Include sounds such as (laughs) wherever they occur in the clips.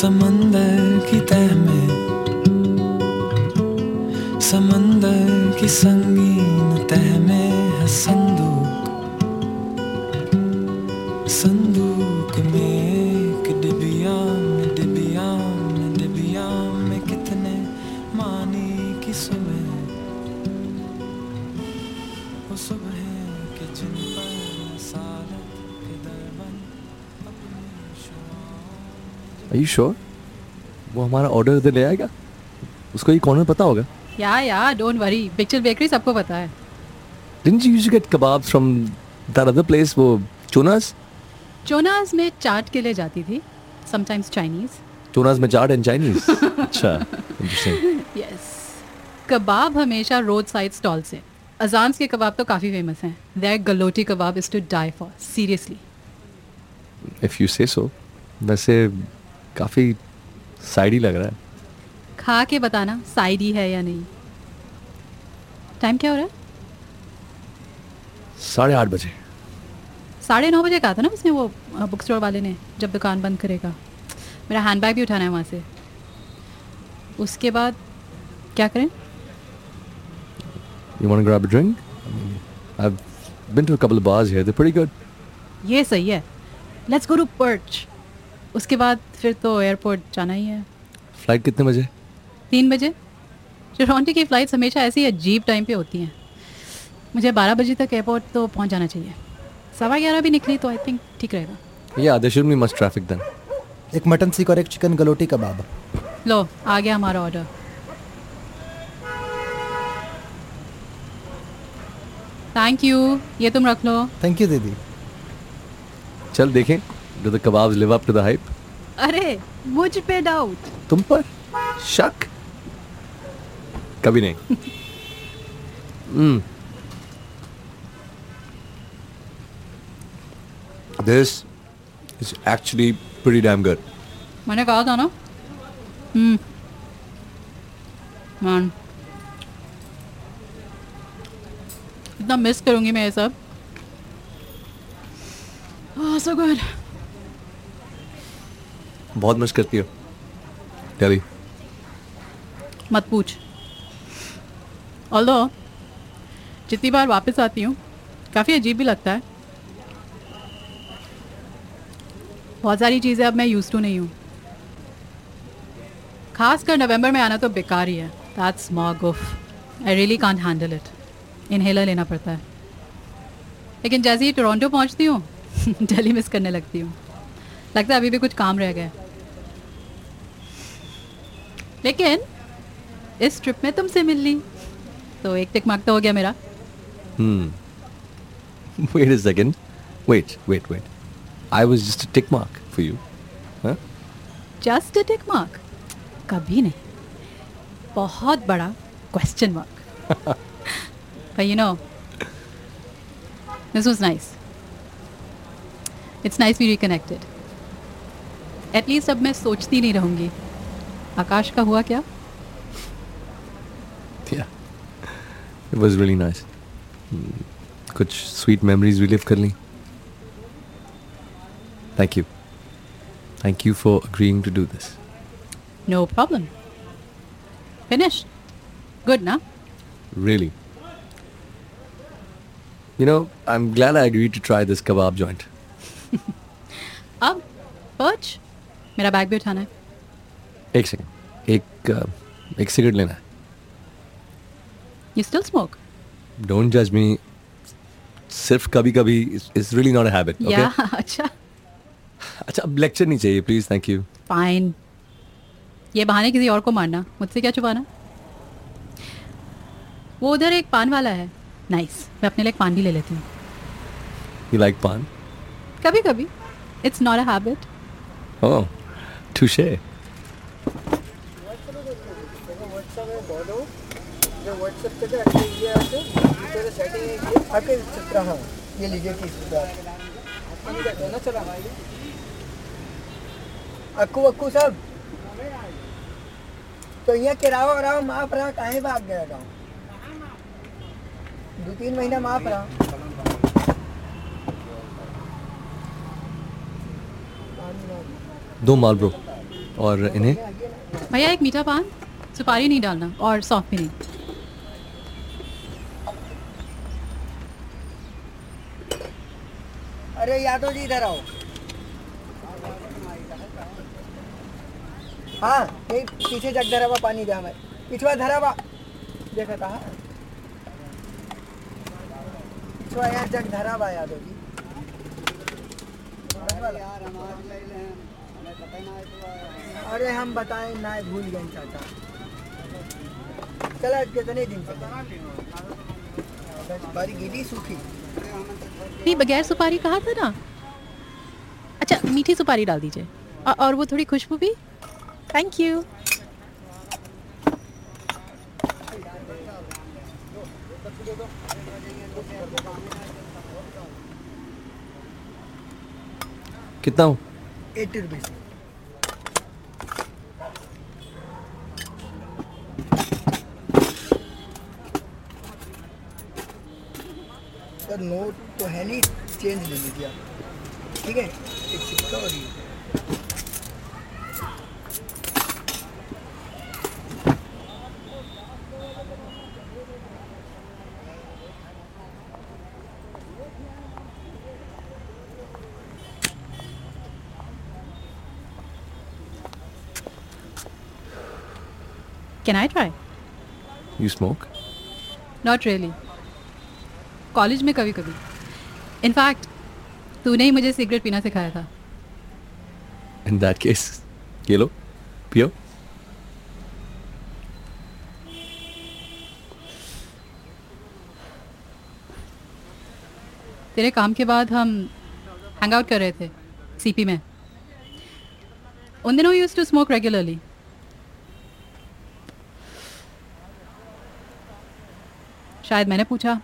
समंदर की तह में समंदर की संगीन sure? वो हमारा ऑर्डर इधर ले आएगा? उसको ये कॉर्नर पता होगा। या या डोंट वरी पिक्चर बेकरी सबको पता है। You used to get kebabs from that other place वो चोनास चोनास में चाट के लिए जाती थी समटाइम्स चाइनीज़ चोनास में चाट एंड चाइनीज़ अच्छा इंटरेस्टिंग यस कबाब हमेशा रोड साइड स्टॉल से। अजान्स के कबाब तो काफ़ी फ़ेमस हैं। There galouti kebab is to die for seriously if you say so वैसे काफ़ी साइडी लग रहा है। खा के बताना साइड ही है या नहीं। टाइम क्या हो रहा है? साढ़े आठ बजे। साढ़े नौ बजे कहा था ना उसने वो बुक स्टोर वाले ने जब दुकान बंद करेगा। मेरा हैंड बैग भी उठाना है वहाँ से। उसके बाद क्या करें? You want to grab a drink? I mean, I've been to a couple of bars here. They're pretty good. ये सही है। लेट्स गो टू पर्च उसके बाद फिर तो एयरपोर्ट जाना ही है। फ़्लाइट कितने बजे? तीन बजे। टोरंटो की फ़्लाइट्स हमेशा ऐसी अजीब टाइम पे होती हैं। मुझे बारह बजे तक एयरपोर्ट तो पहुँच जाना चाहिए। सवा ग्यारह भी निकली तो आई थिंक ठीक रहेगा। there shouldn't be much traffic then. एक मटन सीख और एक चिकन गलोटी कबाब। लो आ गया हमारा ऑर्डर थैंक यू ये तुम रख लो। थैंक यू दीदी। चल देखें। Do the kebabs live up to the hype? अरे मुझ पे डाउट तुम पर शक कभी नहीं mm. This is actually pretty damn good. मैंने कहा था ना हम्म मान इतना मिस करूँगी मैं ये सब सो गुड बहुत मिस करती हो। दिल्ली मत पूछ। ऑल्दो जितनी बार वापस आती हूँ, काफ़ी अजीब भी लगता है। बहुत सारी चीज़ें अब मैं यूज़ टू नहीं हूँ। खास कर नवंबर में आना तो बेकार ही है। That's smog off I really can't handle it inhaler लेना पड़ता है। लेकिन जैसे ही टोरंटो पहुँचती हूँ, (laughs) दिल्ली मिस करने लगती हूँ। लगता है अभी भी कुछ काम रह गया है। लेकिन इस ट्रिप में तुमसे मिल ली तो एक टिक मार्क तो हो गया मेरा। हम्म wait a second wait wait wait I was just a tick mark for you just a tick mark कभी नहीं। बहुत बड़ा question mark but you know this was nice it's nice we reconnected at least अब मैं सोचती नहीं रहूँगी। आकाश का हुआ क्या was really nice. Hmm. कुछ sweet memories relive कर ली. Thank you. Thank you for agreeing to do this. no problem finished good ना Really. You know, I'm glad I agreed to try this kebab joint. अब perch मेरा bag भी उठाना है एक सेकंड एक एक सिगरेट लेना है। You still smoke? डोंट जज मी सिर्फ़ कभी कभी it's really not a habit okay अच्छा। अच्छा अब लेक्चर नहीं चाहिए प्लीज़ थैंक यू फाइन ये बहाने किसी और को मारना मुझसे क्या छुपाना? वो उधर एक पान वाला है। Nice nice. मैं अपने लिए पान भी ले लेती हूँ। You like paan? कभी कभी it's not a habit oh touche ये। लीजिए अक्कू अक्कू सब? तो यहाँ किरावा उरावा माफ़ रहा काहे भाग गया गाँव? दो तीन महीना माफ़ रहा। दो माल ब्रो और इन्हें? भैया एक मीठा पान। सुपारी नहीं डालना और सौंफ भी नहीं। अरे यादव जी, इधर आओ। हाँ यही पीछे जग धरा हुआ पानी दे हमें। पिछवा धरा हुआ। देखा था पिछवा यार जग धरा हुआ यादव जी। अरे हम बताएँ, ना भूल गए चाचा। चला कितने दिन से बारी गीली सूखी। नहीं बगैर सुपारी कहा था ना? अच्छा मीठी सुपारी डाल दीजिए। और वो थोड़ी खुशबू भी। थैंक यू कितना हूँ? एट्टी रुपीज़ नोट तो है नहीं चेंज ले लीजिए आप। ठीक है? एक सिक्का और ये। Can I try you smoke not really college में कभी कभी इनफैक्ट तूने ही मुझे सिगरेट पीना सिखाया था। इन दैट केस ये लो पियो। तेरे काम के बाद हम हैंग आउट कर रहे थे सीपी में। उन दिनों यूज़ टू स्मोक रेगुलरली शायद मैंने पूछा।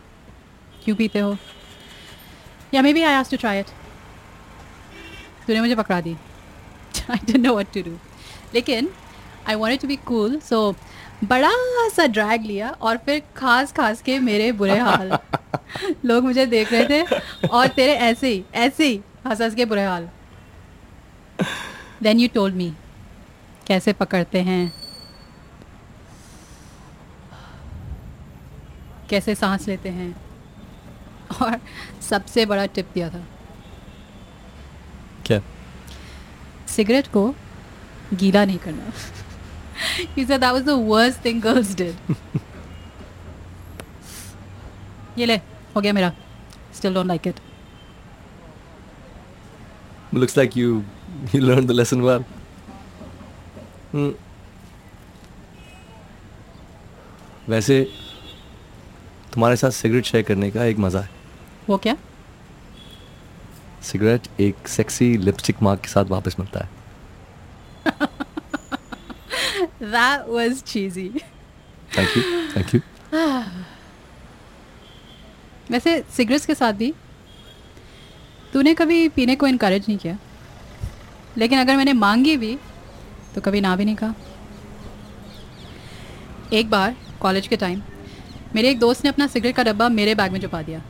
क्यों पीते हो? या maybe I asked to try it तूने मुझे पकड़ा दी। I don't know what to do लेकिन I wanted to be cool so बड़ा सा ड्रैग लिया और फिर खास खास के मेरे बुरे हाल। (laughs) लोग मुझे देख रहे थे और तेरे ऐसे ही ऐसे ही हंस हंस के बुरे हाल। देन यू टोल्ड मी कैसे पकड़ते हैं। कैसे सांस लेते हैं। और सबसे बड़ा टिप दिया था। क्या? सिगरेट को गीला नहीं करना। You sir that was the worst thing girls did ये ले हो गया मेरा। Still don't like it looks like you you learn the lesson well वैसे तुम्हारे साथ सिगरेट शेयर करने का एक मज़ा है। वो क्या? सिगरेट एक सेक्सी लिपस्टिक मार्क के साथ वापस मिलता है। (laughs) That was cheesy. Thank you thank you वैसे सिगरेट्स के साथ भी तूने कभी पीने को इनकरेज नहीं किया? लेकिन अगर मैंने मांगी भी तो कभी ना भी नहीं कहा। एक बार कॉलेज के टाइम मेरे एक दोस्त ने अपना सिगरेट का डब्बा मेरे बैग में छुपा दिया।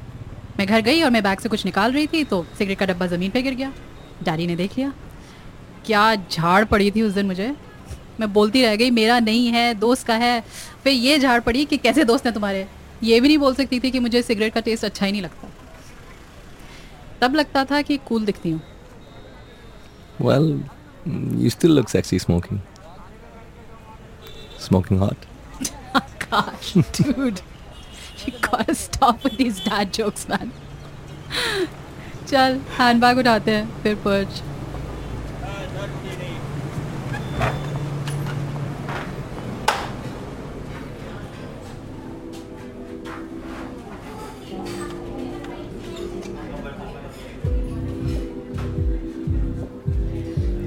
मैं घर गई और मैं बैग से कुछ निकाल रही थी तो सिगरेट का डब्बा ज़मीन पे गिर गया। डैडी ने देख लिया। क्या झाड़ पड़ी थी उस दिन मुझे। मैं बोलती रह गई मेरा नहीं है दोस्त का है। फिर ये झाड़ पड़ी कि कैसे दोस्त हैं तुम्हारे? ये भी नहीं बोल सकती थी कि मुझे सिगरेट का टेस्ट अच्छा ही नहीं लगता। तब लगता था कि कूल दिखती हूँ। Well, you still look sexy smoking. Smoking hot. (laughs) Gosh, dude, (laughs) you gotta stop with these dad jokes, man. चल हैंडबैग उठाते हैं फिर perch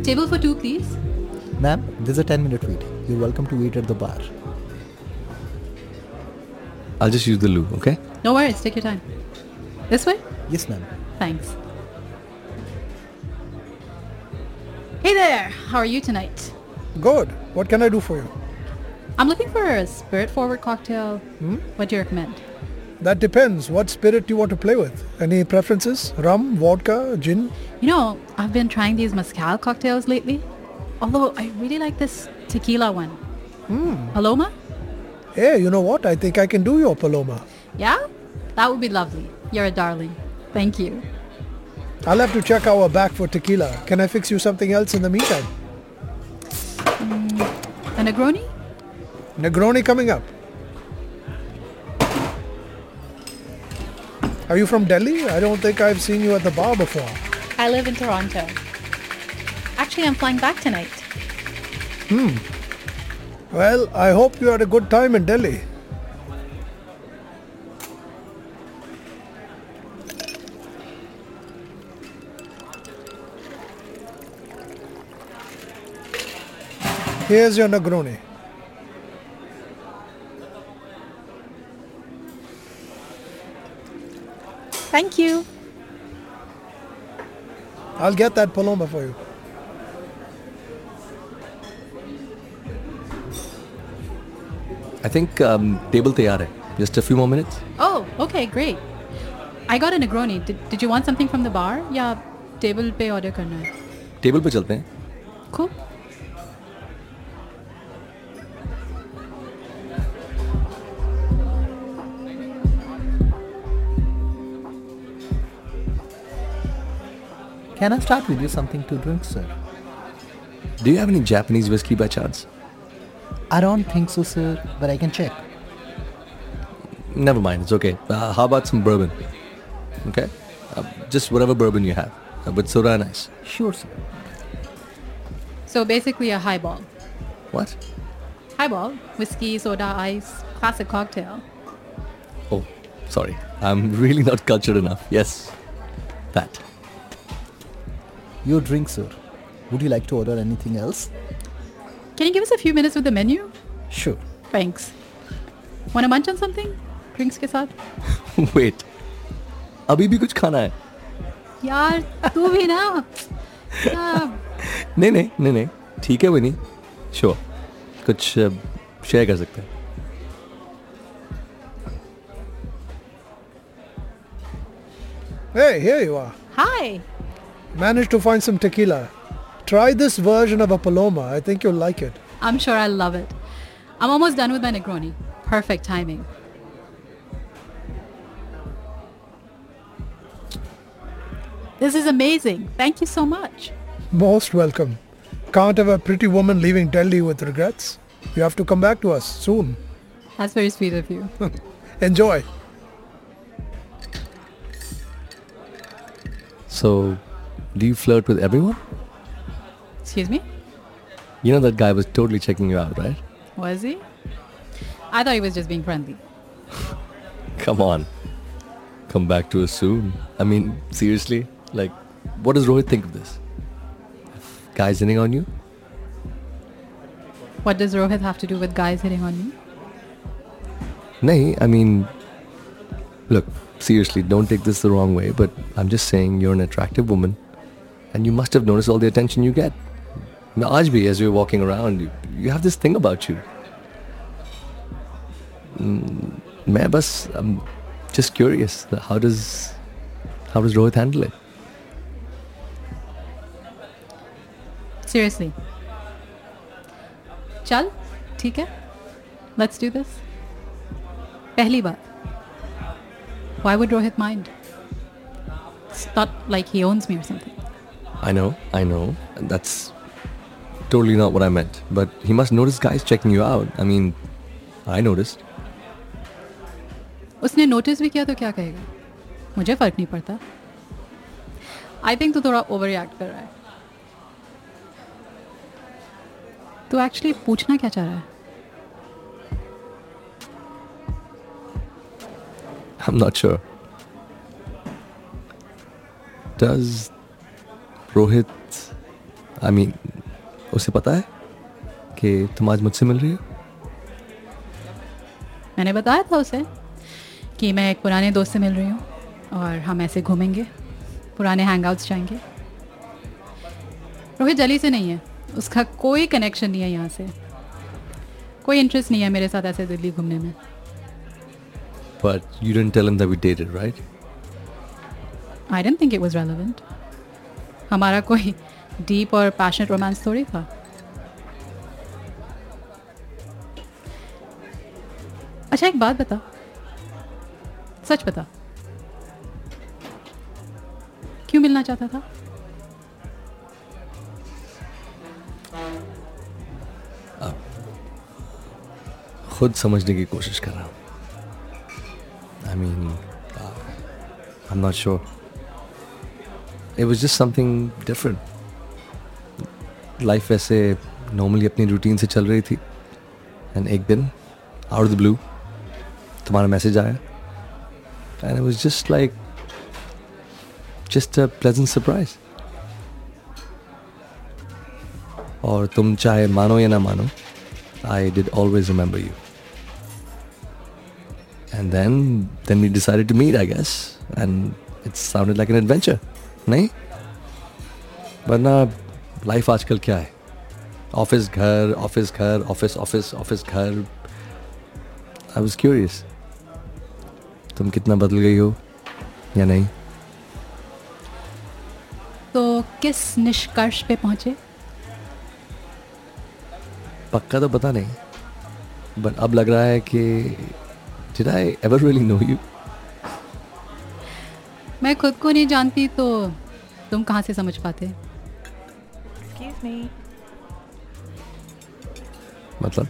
Table for two, please. Ma'am, there's a 10 minute wait. You're welcome to wait at the bar. I'll just use the loo, okay? No worries, take your time. This way? Yes, ma'am. Thanks. Hey there, how are you tonight? Good. What can I do for you? I'm looking for a spirit forward cocktail. Hmm? What do you recommend? That depends. What spirit do you want to play with? Any preferences? Rum, vodka, gin? You know, I've been trying these mezcal cocktails lately. Although I really like this tequila one. Paloma? Hey, you know what? I think I can do your Paloma. Yeah? That would be lovely. You're a darling. Thank you. I'll have to check our back for tequila. Can I fix you something else in the meantime? Mm, a Negroni? Negroni coming up. Are you from Delhi? I don't think I've seen you at the bar before. I live in Toronto. Actually, I'm flying back tonight. Hmm. Well, I hope you had a good time in Delhi. Here's your Negroni. Thank you. I'll get that Paloma for you. I think um, table तैयार है. Just a few more minutes. Oh, okay, great. I got a Negroni. Did, did you want something from the bar? या table पे order करना है table पे चलते हैं. Cool. Can I start with you something to drink, sir? Do you have any Japanese whiskey by chance? I don't think so, sir, but I can check. Never mind, it's okay. Uh, how about some bourbon? Okay? Uh, just whatever bourbon you have. Uh, with soda and ice. Sure, sir. So basically a highball. What? Highball, whiskey, soda, ice, classic cocktail. Oh, sorry. I'm (laughs) really not cultured enough. Yes. That. Your drink, sir. Would you like to order anything else? Can you give us a few minutes with the menu? Sure. Thanks. Want to munch on something? Drinks के साथ? (laughs) Wait. अभी भी कुछ खाना है? यार तू भी ना या, नहीं नहीं नहीं नहीं ठीक है विनी श्योर कुछ शेयर कर सकते हैं Hey, here you are. Hi. Managed to find some tequila. Try this version of a Paloma. I think you'll like it. I'm sure I'll love it. I'm almost done with my Negroni. Perfect timing. This is amazing. Thank you so much. Most welcome. Can't have a pretty woman leaving Delhi with regrets. You have to come back to us soon. That's very sweet of you. (laughs) Enjoy. So, do you flirt with everyone? Excuse me? You know that guy was totally checking you out, right? Was he? I thought he was just being friendly. (laughs) Come on. Come back to us soon. I mean, seriously? Like, what does Rohit think of this? Guys hitting on you? What does Rohit have to do with guys hitting on me? Nay, I mean, look, seriously, don't take this the wrong way, but I'm just saying you're an attractive woman and you must have noticed all the attention you get. Now, आज भी, as you're walking around, you, you have this thing about you. Mm, मैं बस, I'm just curious. How does, how does Rohit handle it? Seriously. चल ठीक है Let's do this. पहली बात. Why would Rohit mind? It's not like he owns me or something. I know, I know. and That's totally not what I meant. But he must notice guys checking you out. I mean, I noticed. उसने notice भी किया तो क्या कहेगा मुझे फर्क नहीं पड़ता आई थिंक तू थोड़ा ओवर रिएक्ट कर रहा है तू एक्चुअली पूछना क्या चाह रहा है I'm not sure. Does Rohit, I mean, उसे पता है कि तुम आज मुझसे मिल रही हो? मैंने बताया था उसे कि मैं एक पुराने दोस्त से मिल रही हूँ और हम ऐसे घूमेंगे पुराने हैंगआउट्स जाएँगे। रोहित जली से नहीं है उसका कोई कनेक्शन नहीं है यहाँ से। कोई इंटरेस्ट नहीं है मेरे साथ ऐसे दिल्ली घूमने में। But you didn't tell him that we dated, right? I don't think it was relevant हमारा कोई डीप और पैशनेट रोमांस थोड़ी था अच्छा एक बात बता सच बता क्यों मिलना चाहता था खुद समझने की कोशिश कर रहा हूँ I mean I am not sure it was just something different life वैसे नॉर्मली अपनी रूटीन से चल रही थी एंड एक दिन आउट द ब्लू तुम्हारा मैसेज आया and it was just like just a pleasant surprise और तुम चाहे मानो या ना मानो आई did always remember you. And then then we decided to meet, I guess. And it sounded like an adventure. नहीं वरना लाइफ आजकल क्या है? ऑफ़िस घर ऑफ़िस घर ऑफ़िस ऑफ़िस ऑफ़िस घर। आई वॉज़ क्यूरियस तुम कितना बदल गई हो या नहीं? तो किस निष्कर्ष पे पहुँचे? पक्का तो पता नहीं बट अब लग रहा है कि did I ever really know you मैं खुद को नहीं जानती तो तुम कहाँ से समझ पाते? Me. मतलब?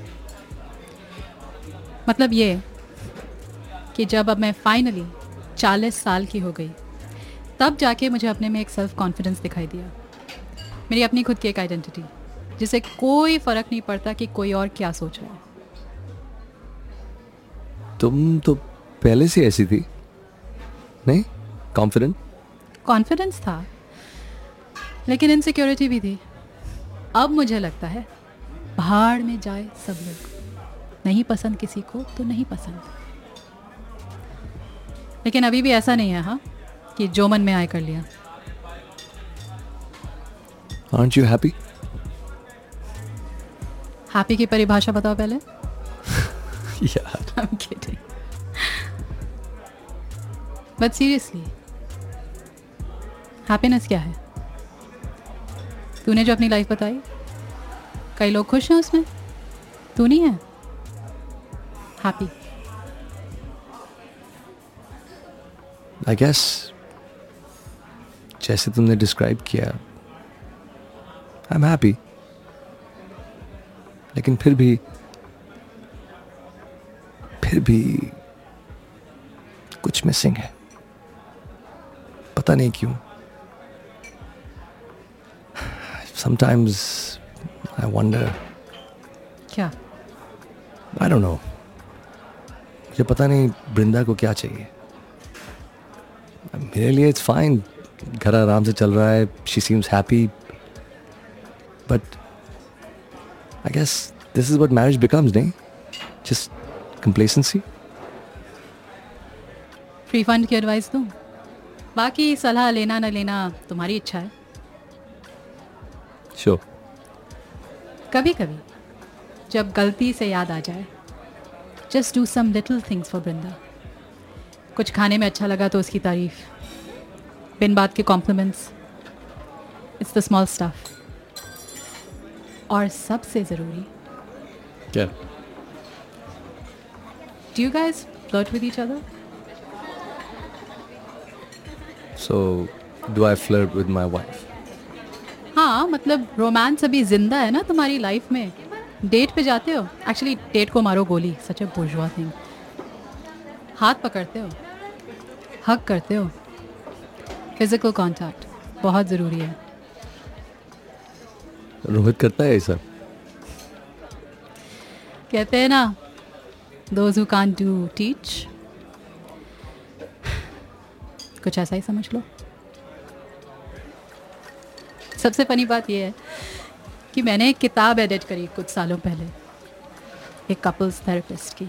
मतलब ये कि जब अब मैं फाइनली 40 साल की हो गई तब जाके मुझे अपने में एक सेल्फ कॉन्फिडेंस दिखाई दिया। मेरी अपनी खुद की एक आइडेंटिटी जिसे कोई फ़र्क नहीं पड़ता कि कोई और क्या सोच रहा है। तुम तो पहले से ऐसी थी नहीं? कॉन्फिडेंट कॉन्फिडेंस था लेकिन इनसिक्योरिटी भी थी। अब मुझे लगता है पहाड़ में जाए सब लोग। नहीं पसंद किसी को तो नहीं पसंद। लेकिन अभी भी ऐसा नहीं है हाँ कि जो मन में आए कर लिया। Aren't you happy? हैप्पी की परिभाषा बताओ पहले। (laughs) यार I'm kidding. But seriously, happiness क्या है? तूने जो अपनी लाइफ बताई? कई लोग खुश हैं उसमें। तू नहीं है? हैप्पी आई गेस जैसे तुमने डिस्क्राइब किया आई एम हैप्पी लेकिन फिर भी फिर भी कुछ मिसिंग है। पता नहीं क्यों। समटाइम्स आई वंडर क्या? आई डोंट नो मुझे पता नहीं बृंदा को क्या चाहिए। मेरे लिए इट्स फाइन घर आराम से चल रहा है. She seems happy but I guess this is what marriage becomes नहीं? जस्ट कंप्लेसेंसी फ्री फंड की एडवाइस दूँ? बाकी सलाह लेना ना लेना तुम्हारी इच्छा है। श्योर कभी कभी जब गलती से याद आ जाए just do some little things for Brinda कुछ खाने में अच्छा लगा तो उसकी तारीफ़। बिन बात के compliments it's the small stuff और सबसे ज़रूरी क्या? Do you guys flirt with each other so do I flirt with my wife हाँ मतलब रोमांस अभी ज़िंदा है ना तुम्हारी लाइफ में? डेट पे जाते हो? एक्चुअली डेट को मारो गोली सच ए बुर्जुआ थिंग हाथ पकड़ते हो? हक करते हो? फ़िज़िकल कांटेक्ट बहुत ज़रूरी है। रोहित करता है सब? कहते हैं ना those who can't do teach कुछ ऐसा ही समझ लो। सबसे फनी बात यह है कि मैंने एक किताब एडिट करी कुछ सालों पहले एक कपल्स थेरेपिस्ट की।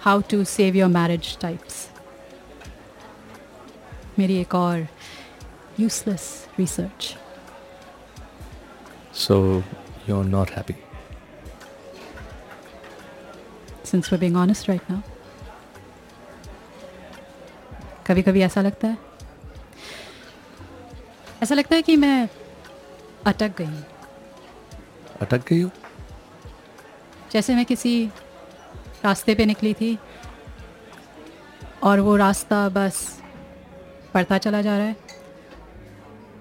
How to save your marriage types मेरी एक और useless research so you are not happy since we're being honest right now कभी कभी ऐसा लगता है ऐसा लगता है कि मैं अटक गई हूँ। अटक गई हो? जैसे मैं किसी रास्ते पे निकली थी और वो रास्ता बस बढ़ता चला जा रहा है।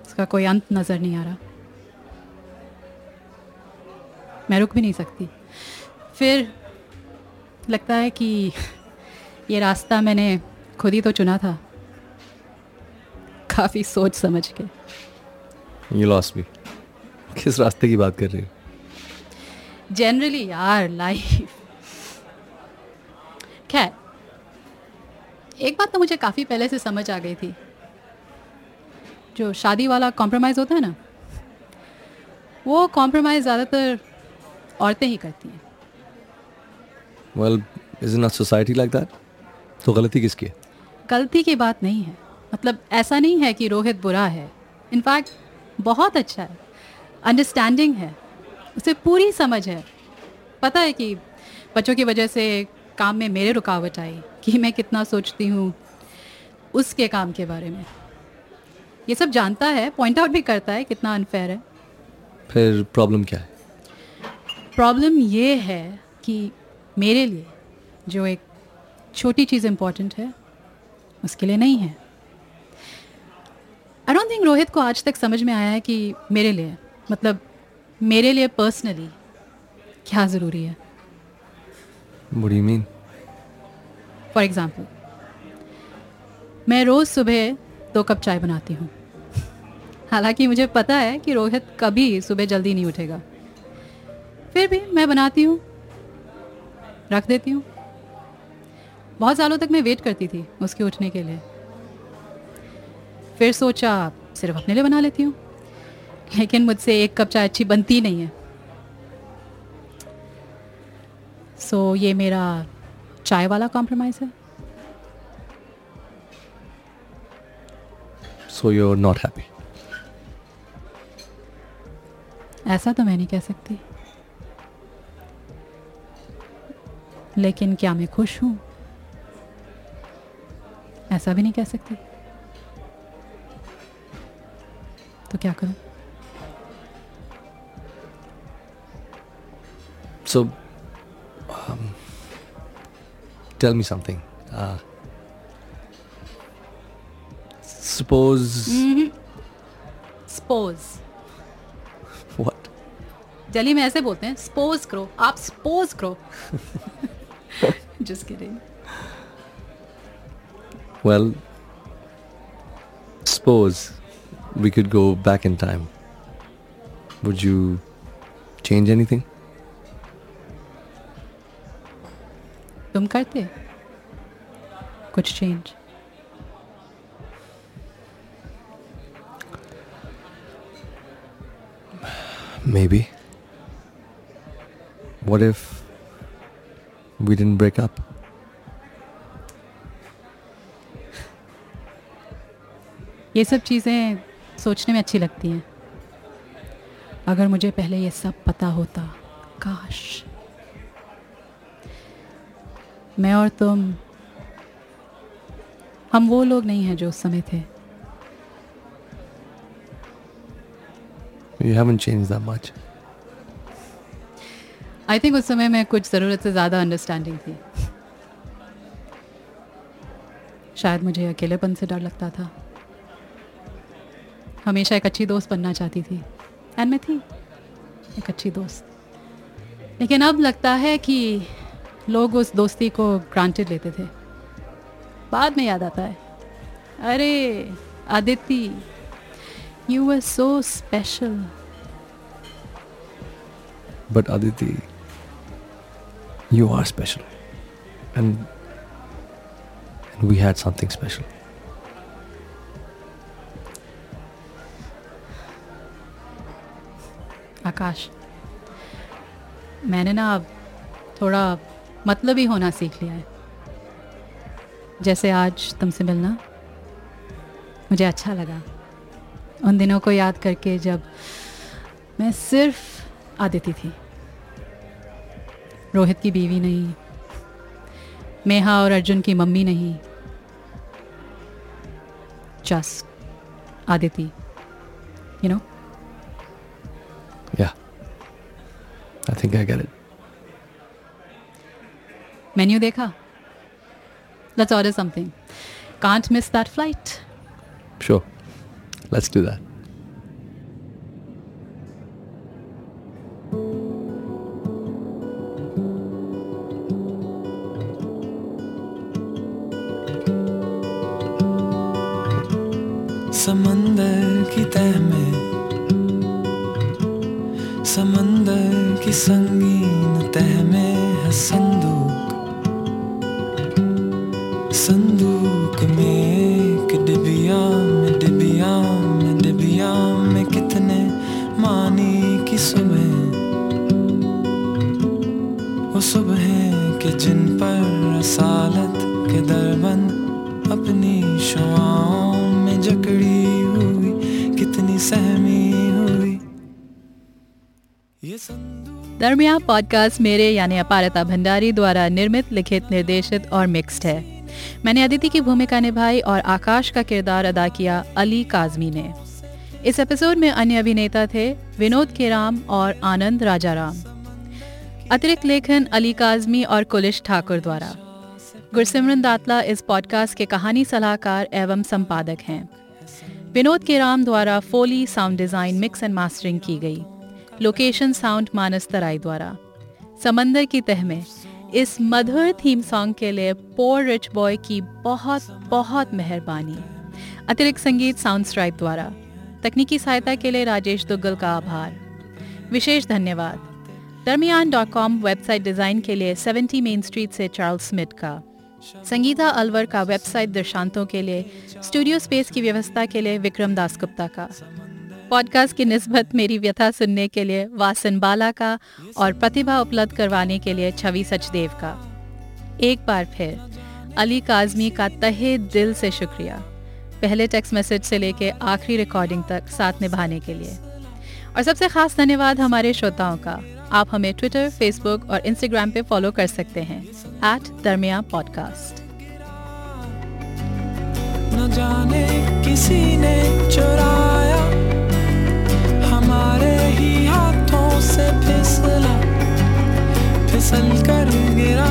इसका कोई अंत नज़र नहीं आ रहा। मैं रुक भी नहीं सकती। फिर लगता है कि ये रास्ता मैंने खुद ही तो चुना था। काफ़ी सोच समझ के। यू लॉस्ट मी किस रास्ते की बात कर रही हो? जनरली यार लाइफ खैर एक बात तो मुझे काफ़ी पहले से समझ आ गई थी। जो शादी वाला कॉम्प्रोमाइज़ होता है ना वो कॉम्प्रोमाइज़ ज़्यादातर औरतें ही करती हैं। Well is not society like that तो गलती किसकी है? गलती की बात नहीं है। मतलब ऐसा नहीं है कि रोहित बुरा है। इनफैक्ट बहुत अच्छा है। अंडरस्टैंडिंग है। उसे पूरी समझ है। पता है कि बच्चों की वजह से काम में मेरे रुकावट आई कि मैं कितना सोचती हूँ उसके काम के बारे में। ये सब जानता है पॉइंट आउट भी करता है कितना अनफेयर है। फिर प्रॉब्लम क्या है? प्रॉब्लम ये है कि मेरे लिए जो एक छोटी चीज़ इंपॉर्टेंट है उसके लिए नहीं है। आई डोंट थिंक रोहित को आज तक समझ में आया है कि मेरे लिए मतलब मेरे लिए पर्सनली क्या ज़रूरी है। You फॉर एग्ज़ाम्पल मैं रोज़ सुबह दो कप चाय बनाती हूँ। हालाँकि मुझे पता है कि रोहित कभी सुबह जल्दी नहीं उठेगा। फिर भी मैं बनाती हूँ रख देती हूँ। बहुत सालों तक मैं वेट करती थी उसके उठने के लिए। फिर सोचा सिर्फ़ अपने लिए बना लेती हूँ। लेकिन मुझसे एक कप चाय अच्छी बनती नहीं है। सो so, ये मेरा चाय वाला कॉम्प्रोमाइज़ है। So you're not happy. ऐसा तो मैं नहीं कह सकती। लेकिन क्या मैं खुश हूँ? ऐसा भी नहीं कह सकती। तो क्या करूँ so tell me something suppose suppose what जल्दी में ऐसे बोलते हैं सपोज़ करो आप स्पोज करो. जस्ट लिए well suppose we could go back in time. Would you change anything? तुम करते कुछ change Maybe. What if we didn't break up? ये सब चीज़ें सोचने में अच्छी लगती हैं। अगर मुझे पहले ये सब पता होता काश। मैं और तुम हम वो लोग नहीं हैं जो उस समय थे। You haven't changed that much. I think उस समय मैं कुछ ज़रूरत से ज़्यादा अंडरस्टैंडिंग थी। शायद मुझे अकेलेपन से डर लगता था। हमेशा एक अच्छी दोस्त बनना चाहती थी। एंड मैं थी। एक अच्छी दोस्त। लेकिन अब लगता है कि लोग उस दोस्ती को ग्रांटेड लेते थे। बाद में याद आता है। अरे Aditi you were so special but Aditi, you are special. And, and we had something Akash, मैंने ना अब थोड़ा मतलब ही होना सीख लिया है। जैसे आज तुमसे मिलना, मुझे अच्छा लगा। उन दिनों को याद करके जब मैं सिर्फ़ आदिति थी। रोहित की बीवी नहीं, मेहा और अर्जुन की मम्मी नहीं just Aditi you know Yeah. I think I get it. Menu देखा let's order something can't miss that flight Sure. Let's do that. समंदर की तह में समंदर की संगीन तह में है संदूक। संदूक में एक डिबिया में डिबिया में डिबिया में कितने मानी की सुबह। वो सुबह के जिन पर रसालत दरमिया पॉडकास्ट मेरे यानी अपारता भंडारी द्वारा निर्मित, लिखित, निर्देशित और मिक्स्ड है। मैंने अदिति की भूमिका निभाई और आकाश का किरदार अदा किया अली काजमी ने। इस एपिसोड में अन्य अभिनेता थे विनोद केराम और आनंद राजाराम। अतिरिक्त लेखन अली काजमी और कुलिश ठाकुर द्वारा। गुरसिमरन दातला इस पॉडकास्ट के कहानी सलाहकार एवं संपादक हैं। विनोद केराम द्वारा Foley sound design mix and mastering की गई। लोकेशन साउंड मानस तराई द्वारा। समंदर की तह में, इस मधुर थीम सॉन्ग के लिए पोर रिच बॉय की बहुत बहुत मेहरबानी। अतिरिक्त संगीत साउंड स्ट्राइप द्वारा। तकनीकी सहायता के लिए राजेश दुग्गल का आभार। विशेष धन्यवाद। दरमियान डॉट कॉम वेबसाइट डिज़ाइन के लिए 70 मेन स्ट्रीट से चार्ल्स स्मिथ का। संगीता अलवर का वेबसाइट दर्शांतों के लिए स्टूडियो स्पेस की व्यवस्था के लिए विक्रम दास गुप्ता का। पॉडकास्ट की निस्बत मेरी व्यथा सुनने के लिए वासन बाला का और प्रतिभा उपलब्ध करवाने के लिए छवि सचदेव का। एक बार फिर, अली काजमी का तहे दिल से शुक्रिया। पहले टेक्स्ट मैसेज से लेके आखिरी रिकॉर्डिंग तक साथ निभाने के लिए। और सबसे खास धन्यवाद हमारे श्रोताओं का। आप हमें ट्विटर फेसबुक और इंस्टाग्राम पे फॉलो कर सकते हैं। एट दरमिया पॉडकास्ट न जाने se pis la Pis el kargira